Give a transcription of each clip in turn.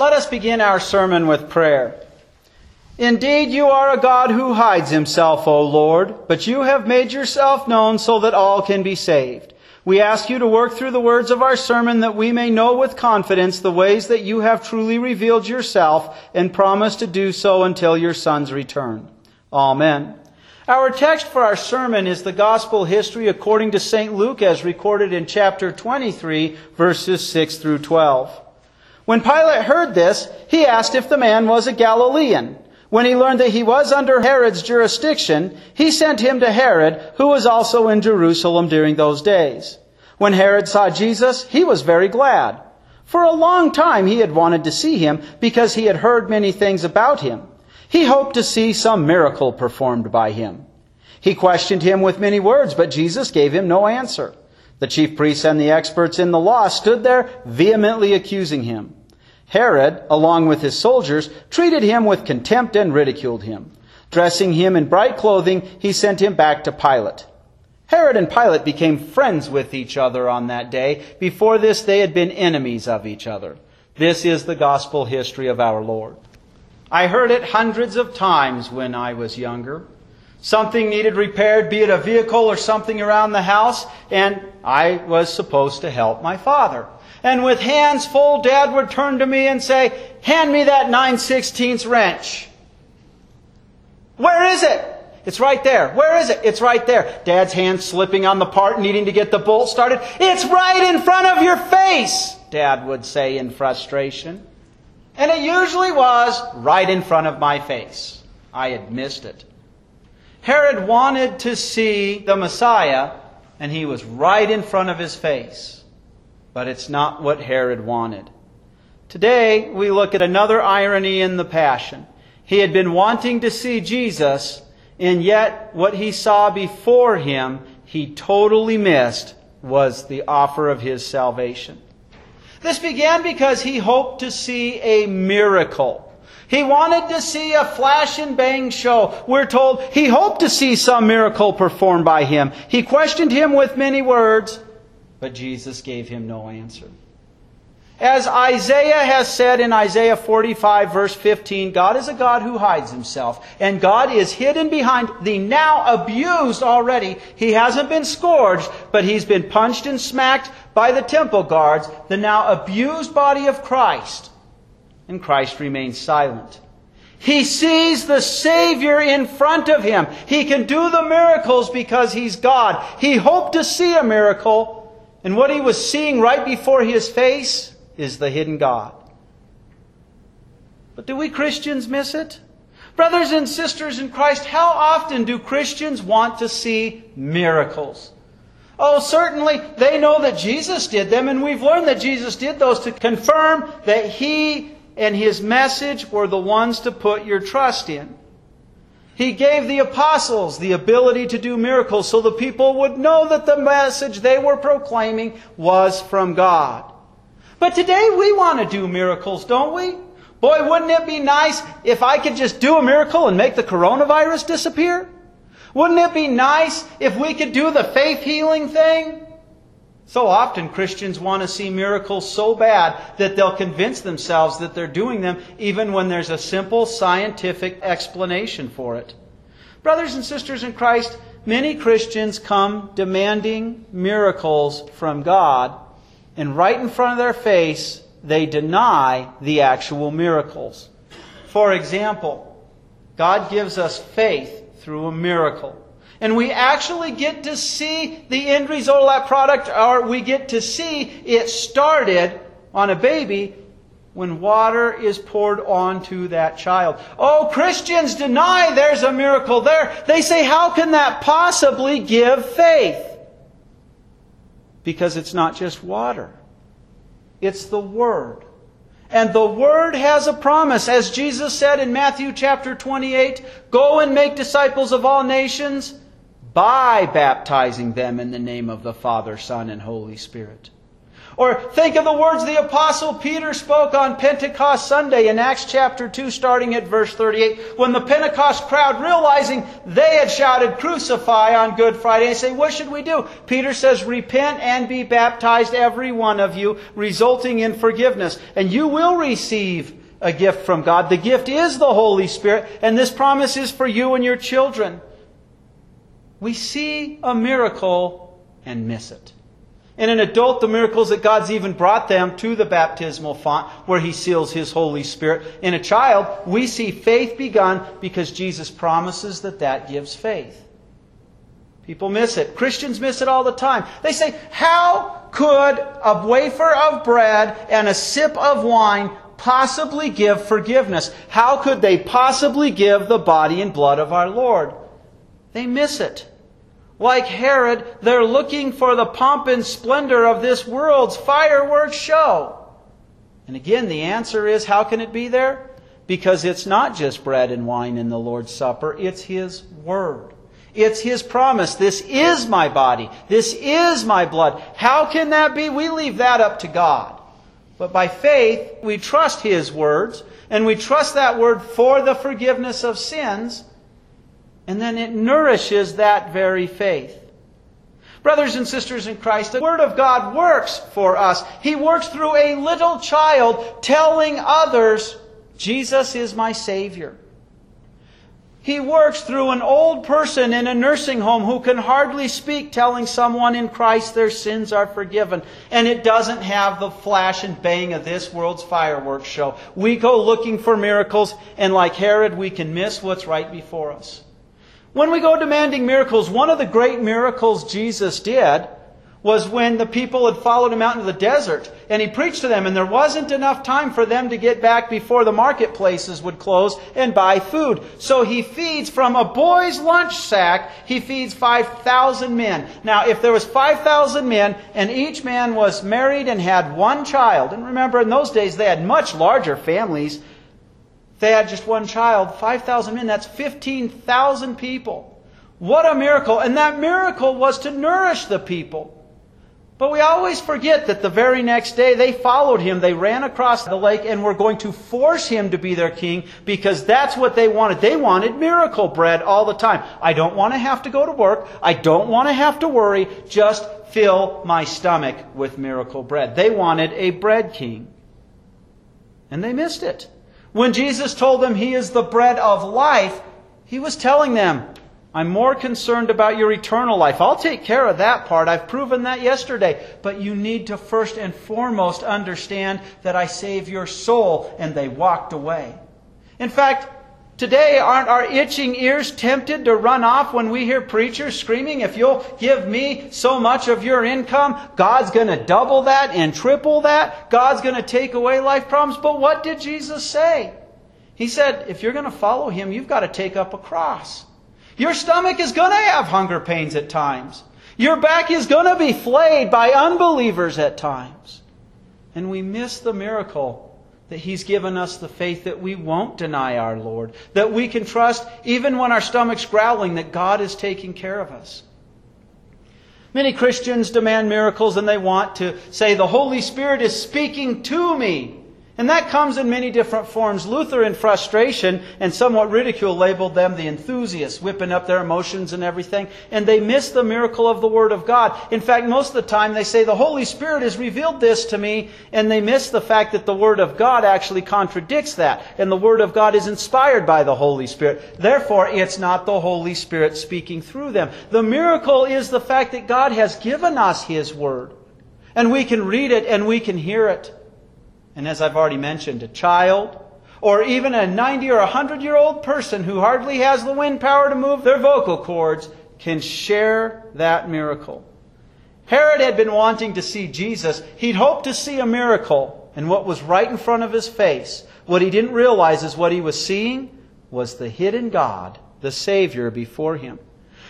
Let us begin our sermon with prayer. Indeed, you are a God who hides himself, O Lord, but you have made yourself known so that all can be saved. We ask you to work through the words of our sermon that we may know with confidence the ways that you have truly revealed yourself and promise to do so until your Son's return. Amen. Our text for our sermon is the gospel history according to St. Luke as recorded in chapter 23, verses 6 through 12. When Pilate heard this, he asked if the man was a Galilean. When he learned that he was under Herod's jurisdiction, he sent him to Herod, who was also in Jerusalem during those days. When Herod saw Jesus, he was very glad. For a long time he had wanted to see him because he had heard many things about him. He hoped to see some miracle performed by him. He questioned him with many words, but Jesus gave him no answer. The chief priests and the experts in the law stood there vehemently accusing him. Herod, along with his soldiers, treated him with contempt and ridiculed him. Dressing him in bright clothing, he sent him back to Pilate. Herod and Pilate became friends with each other on that day. Before this, they had been enemies of each other. This is the gospel history of our Lord. I heard it hundreds of times when I was younger. Something needed repaired, be it a vehicle or something around the house, and I was supposed to help my father. And with hands full, Dad would turn to me and say, Hand me that 9 16 wrench. Where is it? It's right there. Where is it? It's right there. Dad's hand slipping on the part, needing to get the bolt started. It's right in front of your face, Dad would say in frustration. And it usually was right in front of my face. I had missed it. Herod wanted to see the Messiah, and he was right in front of his face but it's not what Herod wanted. Today, we look at another irony in the Passion. He had been wanting to see Jesus, and yet what he saw before him, he totally missed, was the offer of his salvation. This began because he hoped to see a miracle. He wanted to see a flash and bang show. We're told he hoped to see some miracle performed by him. He questioned him with many words, but Jesus gave him no answer. As Isaiah has said in Isaiah 45, verse 15, God is a God who hides himself. And God is hidden behind the now abused already. He hasn't been scourged, but he's been punched and smacked by the temple guards, the now abused body of Christ. And Christ remains silent. He sees the Savior in front of him. He can do the miracles because he's God. He hoped to see a miracle, and what he was seeing right before his face is the hidden God. But do we Christians miss it? Brothers and sisters in Christ, how often do Christians want to see miracles? Oh, certainly they know that Jesus did them, and we've learned that Jesus did those to confirm that He and His message were the ones to put your trust in. He gave the apostles the ability to do miracles so the people would know that the message they were proclaiming was from God. But today we want to do miracles, don't we? Boy, wouldn't it be nice if I could just do a miracle and make the coronavirus disappear? Wouldn't it be nice if we could do the faith healing thing? So often Christians want to see miracles so bad that they'll convince themselves that they're doing them even when there's a simple scientific explanation for it. Brothers and sisters in Christ, many Christians come demanding miracles from God, and right in front of their face, they deny the actual miracles. For example, God gives us faith through a miracle and we actually get to see the end result of that product, or we get to see it started on a baby when water is poured onto that child. Oh, Christians deny there's a miracle there. They say, how can that possibly give faith? Because it's not just water. It's the Word. And the Word has a promise. As Jesus said in Matthew chapter 28, Go and make disciples of all nations by baptizing them in the name of the Father, Son, and Holy Spirit. Or think of the words the Apostle Peter spoke on Pentecost Sunday in Acts chapter 2, starting at verse 38, when the Pentecost crowd, realizing they had shouted, Crucify on Good Friday, they say, What should we do? Peter says, Repent and be baptized, every one of you, resulting in forgiveness, and you will receive a gift from God. The gift is the Holy Spirit, and this promise is for you and your children. We see a miracle and miss it. In an adult, the miracles that God's even brought them to the baptismal font where He seals His Holy Spirit. In a child, we see faith begun because Jesus promises that that gives faith. People miss it. Christians miss it all the time. They say, How could a wafer of bread and a sip of wine possibly give forgiveness? How could they possibly give the body and blood of our Lord? They miss it. Like Herod, they're looking for the pomp and splendor of this world's fireworks show. And again, the answer is how can it be there? Because it's not just bread and wine in the Lord's Supper, it's His Word. It's His promise. This is my body. This is my blood. How can that be? We leave that up to God. But by faith, we trust His words, and we trust that word for the forgiveness of sins and then it nourishes that very faith. Brothers and sisters in Christ, the Word of God works for us. He works through a little child telling others, Jesus is my Savior. He works through an old person in a nursing home who can hardly speak, telling someone in Christ their sins are forgiven. And it doesn't have the flash and bang of this world's fireworks show. We go looking for miracles, and like Herod, we can miss what's right before us. When we go demanding miracles, one of the great miracles Jesus did was when the people had followed him out into the desert and he preached to them and there wasn't enough time for them to get back before the marketplaces would close and buy food. So he feeds from a boy's lunch sack, he feeds 5,000 men. Now, if there was 5,000 men and each man was married and had one child, and remember in those days they had much larger families, they had just one child, 5,000 men, that's 15,000 people. What a miracle. And that miracle was to nourish the people. But we always forget that the very next day they followed him. They ran across the lake and were going to force him to be their king because that's what they wanted. They wanted miracle bread all the time. I don't want to have to go to work. I don't want to have to worry. Just fill my stomach with miracle bread. They wanted a bread king. And they missed it. When Jesus told them he is the bread of life, he was telling them, I'm more concerned about your eternal life. I'll take care of that part. I've proven that yesterday. But you need to first and foremost understand that I save your soul. And they walked away. In fact, Today, aren't our itching ears tempted to run off when we hear preachers screaming, if you'll give me so much of your income, God's going to double that and triple that. God's going to take away life problems. But what did Jesus say? He said, if you're going to follow Him, you've got to take up a cross. Your stomach is going to have hunger pains at times. Your back is going to be flayed by unbelievers at times. And we miss the miracle that He's given us the faith that we won't deny our Lord, that we can trust, even when our stomach's growling, that God is taking care of us. Many Christians demand miracles and they want to say, The Holy Spirit is speaking to me. And that comes in many different forms. Luther, in frustration and somewhat ridicule, labeled them the enthusiasts, whipping up their emotions and everything. And they miss the miracle of the Word of God. In fact, most of the time they say, the Holy Spirit has revealed this to me, and they miss the fact that the Word of God actually contradicts that. And the Word of God is inspired by the Holy Spirit. Therefore, it's not the Holy Spirit speaking through them. The miracle is the fact that God has given us His Word. And we can read it and we can hear it. And as I've already mentioned, a child, or even a 90 or 100 year old person who hardly has the wind power to move their vocal cords can share that miracle. Herod had been wanting to see Jesus. He'd hoped to see a miracle, and what was right in front of his face, what he didn't realize is what he was seeing was the hidden God, the Savior before him.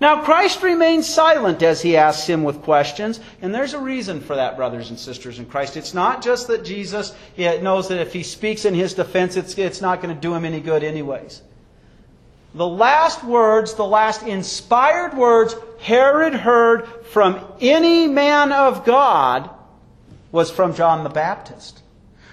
Now, Christ remains silent as he asks him with questions, and there's a reason for that, brothers and sisters in Christ. It's not just that Jesus knows that if he speaks in his defense, it's, it's not going to do him any good, anyways. The last words, the last inspired words Herod heard from any man of God was from John the Baptist.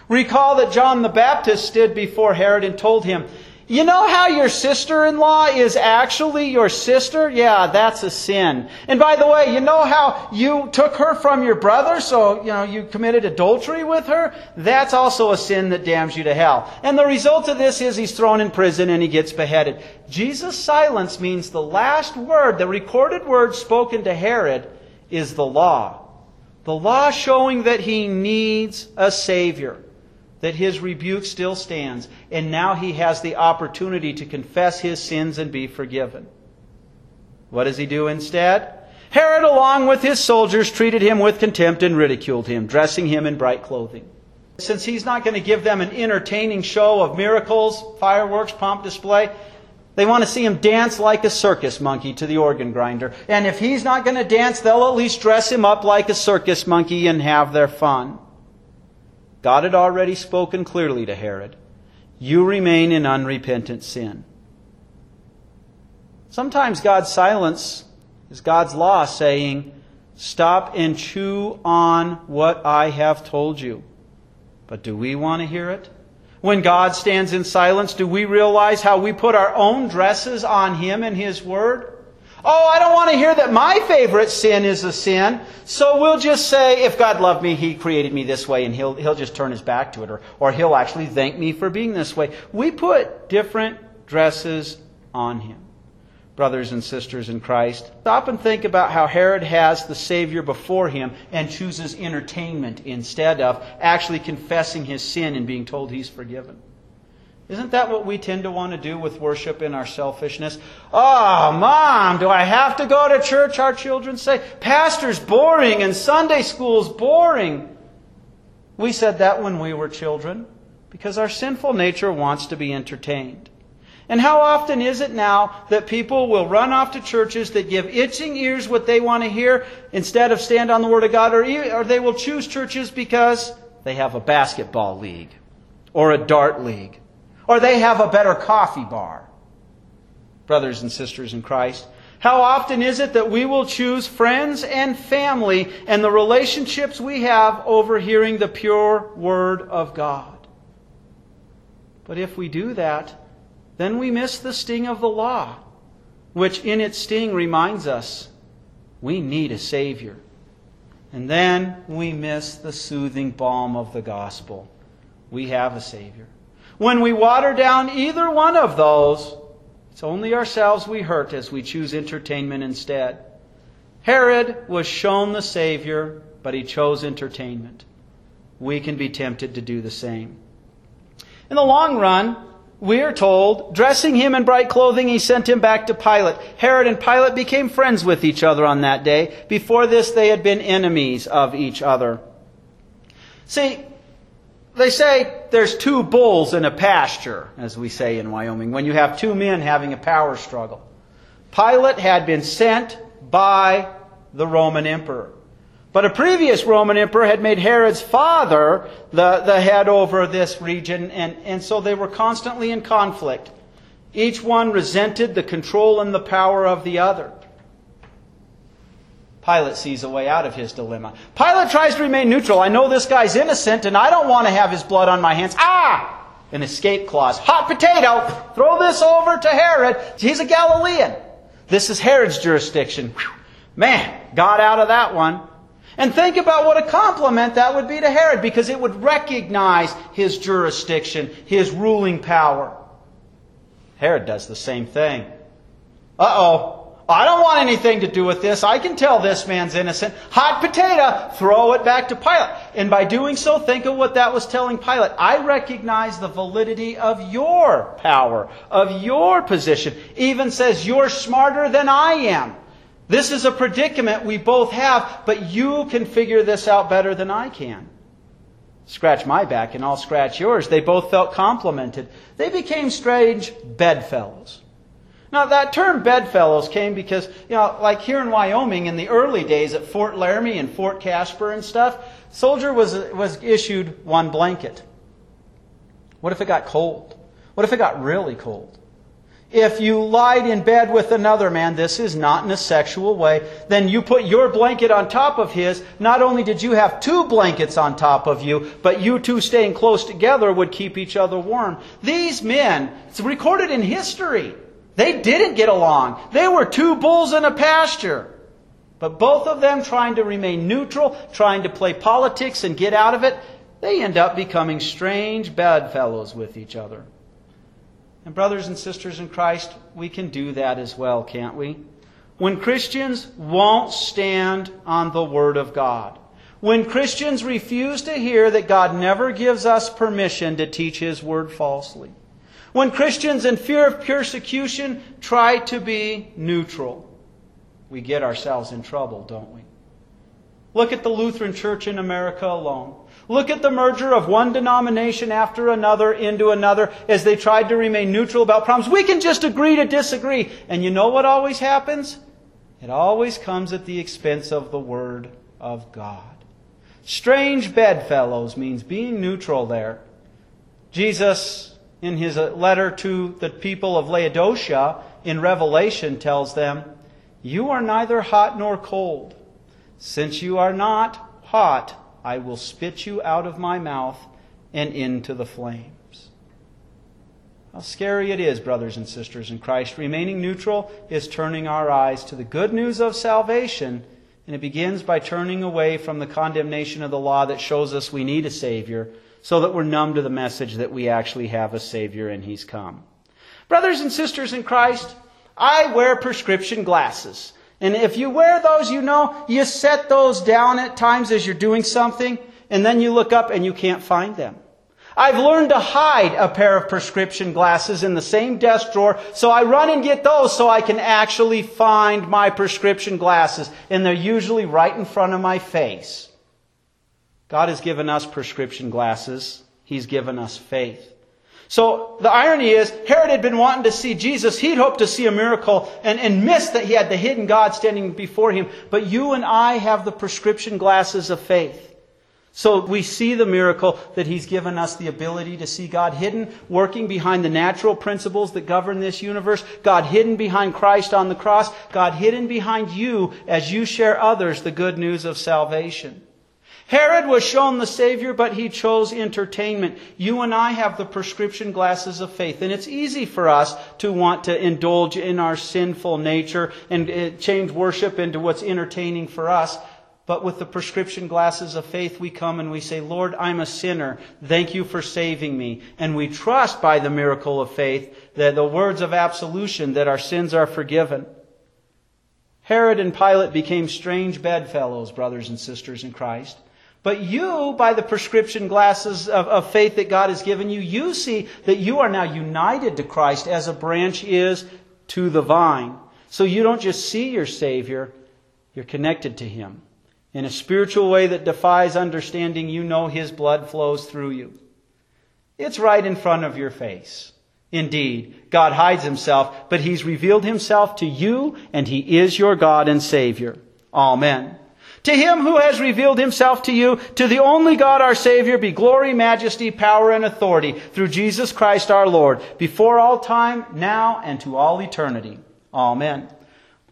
Recall that John the Baptist stood before Herod and told him, you know how your sister in law is actually your sister? Yeah, that's a sin. And by the way, you know how you took her from your brother, so, you know, you committed adultery with her? That's also a sin that damns you to hell. And the result of this is he's thrown in prison and he gets beheaded. Jesus' silence means the last word, the recorded word spoken to Herod, is the law. The law showing that he needs a Savior that his rebuke still stands, and now he has the opportunity to confess his sins and be forgiven. What does he do instead? Herod, along with his soldiers, treated him with contempt and ridiculed him, dressing him in bright clothing. Since he's not going to give them an entertaining show of miracles, fireworks, pomp display, they want to see him dance like a circus monkey to the organ grinder. And if he's not going to dance, they'll at least dress him up like a circus monkey and have their fun. God had already spoken clearly to Herod You remain in unrepentant sin. Sometimes God's silence is God's law saying, Stop and chew on what I have told you. But do we want to hear it? When God stands in silence, do we realize how we put our own dresses on Him and His Word? Oh, I don't want to hear that my favorite sin is a sin. So we'll just say, if God loved me, He created me this way, and He'll, he'll just turn His back to it, or, or He'll actually thank me for being this way. We put different dresses on Him. Brothers and sisters in Christ, stop and think about how Herod has the Savior before him and chooses entertainment instead of actually confessing his sin and being told he's forgiven. Isn't that what we tend to want to do with worship in our selfishness? Oh, mom, do I have to go to church? Our children say. Pastor's boring and Sunday school's boring. We said that when we were children because our sinful nature wants to be entertained. And how often is it now that people will run off to churches that give itching ears what they want to hear instead of stand on the Word of God, or, or they will choose churches because they have a basketball league or a dart league or they have a better coffee bar. Brothers and sisters in Christ, how often is it that we will choose friends and family and the relationships we have over hearing the pure Word of God? But if we do that, then we miss the sting of the law, which in its sting reminds us we need a Savior. And then we miss the soothing balm of the gospel. We have a Savior. When we water down either one of those, it's only ourselves we hurt as we choose entertainment instead. Herod was shown the Savior, but he chose entertainment. We can be tempted to do the same. In the long run, we are told, dressing him in bright clothing, he sent him back to Pilate. Herod and Pilate became friends with each other on that day. Before this, they had been enemies of each other. See, they say there's two bulls in a pasture, as we say in Wyoming, when you have two men having a power struggle. Pilate had been sent by the Roman emperor. But a previous Roman emperor had made Herod's father the, the head over this region, and, and so they were constantly in conflict. Each one resented the control and the power of the other. Pilate sees a way out of his dilemma. Pilate tries to remain neutral. I know this guy's innocent and I don't want to have his blood on my hands. Ah! An escape clause. Hot potato! Throw this over to Herod. He's a Galilean. This is Herod's jurisdiction. Man, got out of that one. And think about what a compliment that would be to Herod because it would recognize his jurisdiction, his ruling power. Herod does the same thing. Uh oh. I don't want anything to do with this. I can tell this man's innocent. Hot potato, throw it back to Pilate. And by doing so, think of what that was telling Pilate. I recognize the validity of your power, of your position. Even says, you're smarter than I am. This is a predicament we both have, but you can figure this out better than I can. Scratch my back and I'll scratch yours. They both felt complimented. They became strange bedfellows. Now, that term bedfellows came because, you know, like here in Wyoming in the early days at Fort Laramie and Fort Casper and stuff, soldier was, was issued one blanket. What if it got cold? What if it got really cold? If you lied in bed with another man, this is not in a sexual way, then you put your blanket on top of his. Not only did you have two blankets on top of you, but you two staying close together would keep each other warm. These men, it's recorded in history. They didn't get along. They were two bulls in a pasture. But both of them trying to remain neutral, trying to play politics and get out of it, they end up becoming strange bedfellows with each other. And, brothers and sisters in Christ, we can do that as well, can't we? When Christians won't stand on the Word of God, when Christians refuse to hear that God never gives us permission to teach His Word falsely, when Christians, in fear of persecution, try to be neutral, we get ourselves in trouble, don't we? Look at the Lutheran Church in America alone. Look at the merger of one denomination after another into another as they tried to remain neutral about problems. We can just agree to disagree. And you know what always happens? It always comes at the expense of the Word of God. Strange bedfellows means being neutral there. Jesus, in his uh, letter to the people of Laodicea in Revelation, tells them, You are neither hot nor cold. Since you are not hot, I will spit you out of my mouth and into the flames. How scary it is, brothers and sisters in Christ. Remaining neutral is turning our eyes to the good news of salvation, and it begins by turning away from the condemnation of the law that shows us we need a Savior, so that we're numb to the message that we actually have a Savior and He's come. Brothers and sisters in Christ, I wear prescription glasses. And if you wear those, you know, you set those down at times as you're doing something, and then you look up and you can't find them. I've learned to hide a pair of prescription glasses in the same desk drawer, so I run and get those so I can actually find my prescription glasses, and they're usually right in front of my face. God has given us prescription glasses. He's given us faith. So the irony is, Herod had been wanting to see Jesus. He'd hoped to see a miracle and, and missed that he had the hidden God standing before him. But you and I have the prescription glasses of faith. So we see the miracle that he's given us the ability to see God hidden, working behind the natural principles that govern this universe, God hidden behind Christ on the cross, God hidden behind you as you share others the good news of salvation. Herod was shown the Savior, but he chose entertainment. You and I have the prescription glasses of faith, and it's easy for us to want to indulge in our sinful nature and uh, change worship into what's entertaining for us. But with the prescription glasses of faith, we come and we say, Lord, I'm a sinner. Thank you for saving me. And we trust by the miracle of faith that the words of absolution that our sins are forgiven. Herod and Pilate became strange bedfellows, brothers and sisters in Christ. But you, by the prescription glasses of, of, faith that God has given you, you see that you are now united to Christ as a branch is to the vine. So you don't just see your Savior, you're connected to Him. In a spiritual way that defies understanding, you know His blood flows through you. It's right in front of your face. Indeed, God hides Himself, but He's revealed Himself to you, and He is your God and Savior. Amen. To him who has revealed himself to you, to the only God our Savior, be glory, majesty, power, and authority through Jesus Christ our Lord, before all time, now, and to all eternity. Amen.